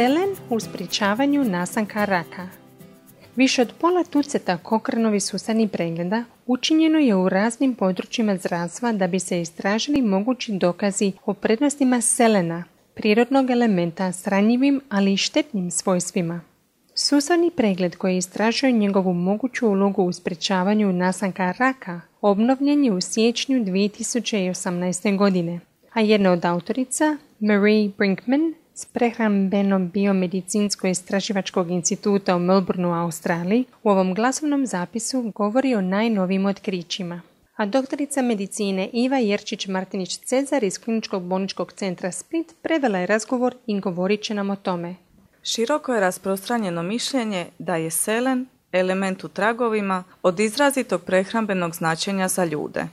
Selen u sprječavanju nastanka raka. Više od pola tuceta Kokrenovih sustavnih pregleda učinjeno je u raznim područjima zdravstva da bi se istražili mogući dokazi o prednostima selena, prirodnog elementa s ranjivim, ali i štetnim svojstvima. Sustavni pregled koji istražuje njegovu moguću ulogu u sprječavanju nastanka raka obnovljen je u siječnju 2018. godine, a jedna od autorica, Marie Brinkman, s prehrambenom biomedicinsko-istraživačkog instituta u Melbourneu, Australiji, u ovom glasovnom zapisu govori o najnovim otkrićima. A doktorica medicine Iva Jerčić-Martinić-Cezar iz Kliničkog bolničkog centra Split prevela je razgovor i govorit će nam o tome. Široko je rasprostranjeno mišljenje da je selen, element u tragovima, od izrazitog prehrambenog značenja za ljude.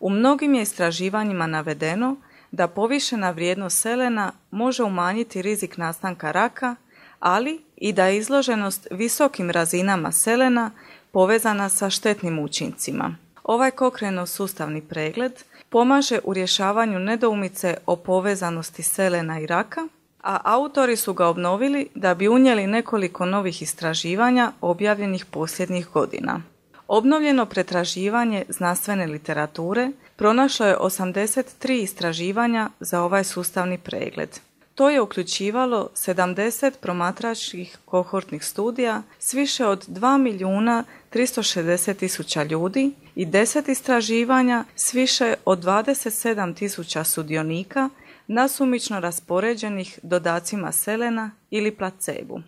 U mnogim je istraživanjima navedeno da povišena vrijednost selena može umanjiti rizik nastanka raka, ali i da je izloženost visokim razinama selena povezana sa štetnim učincima. Ovaj kokreno sustavni pregled pomaže u rješavanju nedoumice o povezanosti selena i raka, a autori su ga obnovili da bi unijeli nekoliko novih istraživanja objavljenih posljednjih godina. Obnovljeno pretraživanje znanstvene literature pronašlo je 83 istraživanja za ovaj sustavni pregled. To je uključivalo 70 promatračkih kohortnih studija s više od 2 milijuna 360 tisuća ljudi i 10 istraživanja s više od 27 tisuća sudionika nasumično raspoređenih dodacima selena ili placebu.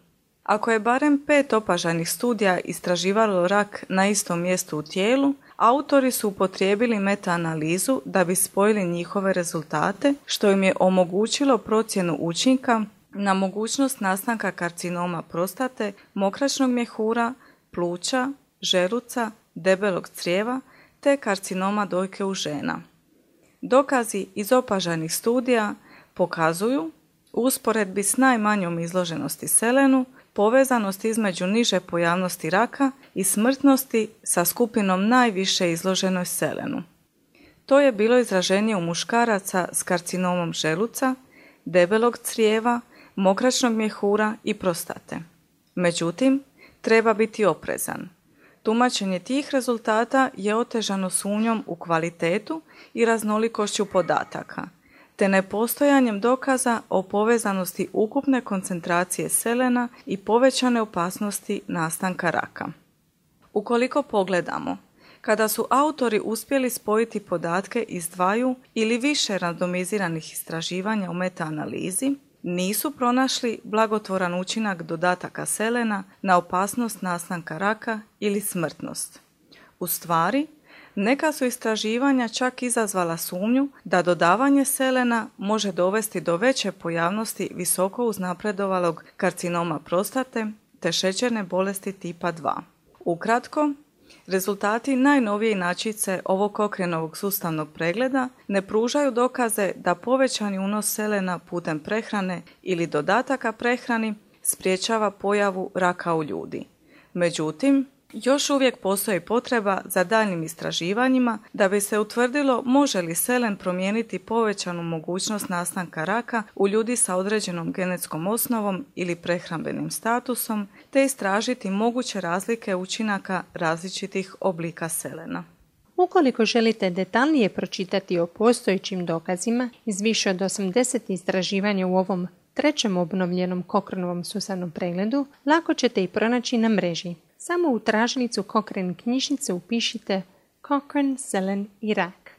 Ako je barem pet opažanih studija istraživalo rak na istom mjestu u tijelu, autori su upotrijebili metaanalizu da bi spojili njihove rezultate, što im je omogućilo procjenu učinka na mogućnost nastanka karcinoma prostate, mokračnog mjehura, pluća, želuca, debelog crijeva te karcinoma dojke u žena. Dokazi iz opažanih studija pokazuju usporedbi s najmanjom izloženosti selenu povezanost između niže pojavnosti raka i smrtnosti sa skupinom najviše izloženoj selenu. To je bilo izraženije u muškaraca s karcinomom želuca, debelog crijeva, mokračnog mjehura i prostate. Međutim, treba biti oprezan. Tumačenje tih rezultata je otežano sumnjom u kvalitetu i raznolikošću podataka – te nepostojanjem dokaza o povezanosti ukupne koncentracije selena i povećane opasnosti nastanka raka. Ukoliko pogledamo, kada su autori uspjeli spojiti podatke iz dvaju ili više randomiziranih istraživanja u metaanalizi, nisu pronašli blagotvoran učinak dodataka selena na opasnost nastanka raka ili smrtnost. U stvari, neka su istraživanja čak izazvala sumnju da dodavanje selena može dovesti do veće pojavnosti visoko uznapredovalog karcinoma prostate te šećerne bolesti tipa 2. Ukratko, Rezultati najnovije inačice ovog okrenovog sustavnog pregleda ne pružaju dokaze da povećani unos selena putem prehrane ili dodataka prehrani spriječava pojavu raka u ljudi. Međutim, još uvijek postoji potreba za daljnim istraživanjima da bi se utvrdilo može li selen promijeniti povećanu mogućnost nastanka raka u ljudi sa određenom genetskom osnovom ili prehrambenim statusom, te istražiti moguće razlike učinaka različitih oblika selena. Ukoliko želite detaljnije pročitati o postojećim dokazima iz više od 80 istraživanja u ovom trećem obnovljenom Kokrnovom sustavnom pregledu, lako ćete ih pronaći na mreži samo u tražnicu Cochrane knjižnice upišite Cochrane, Selen i rak.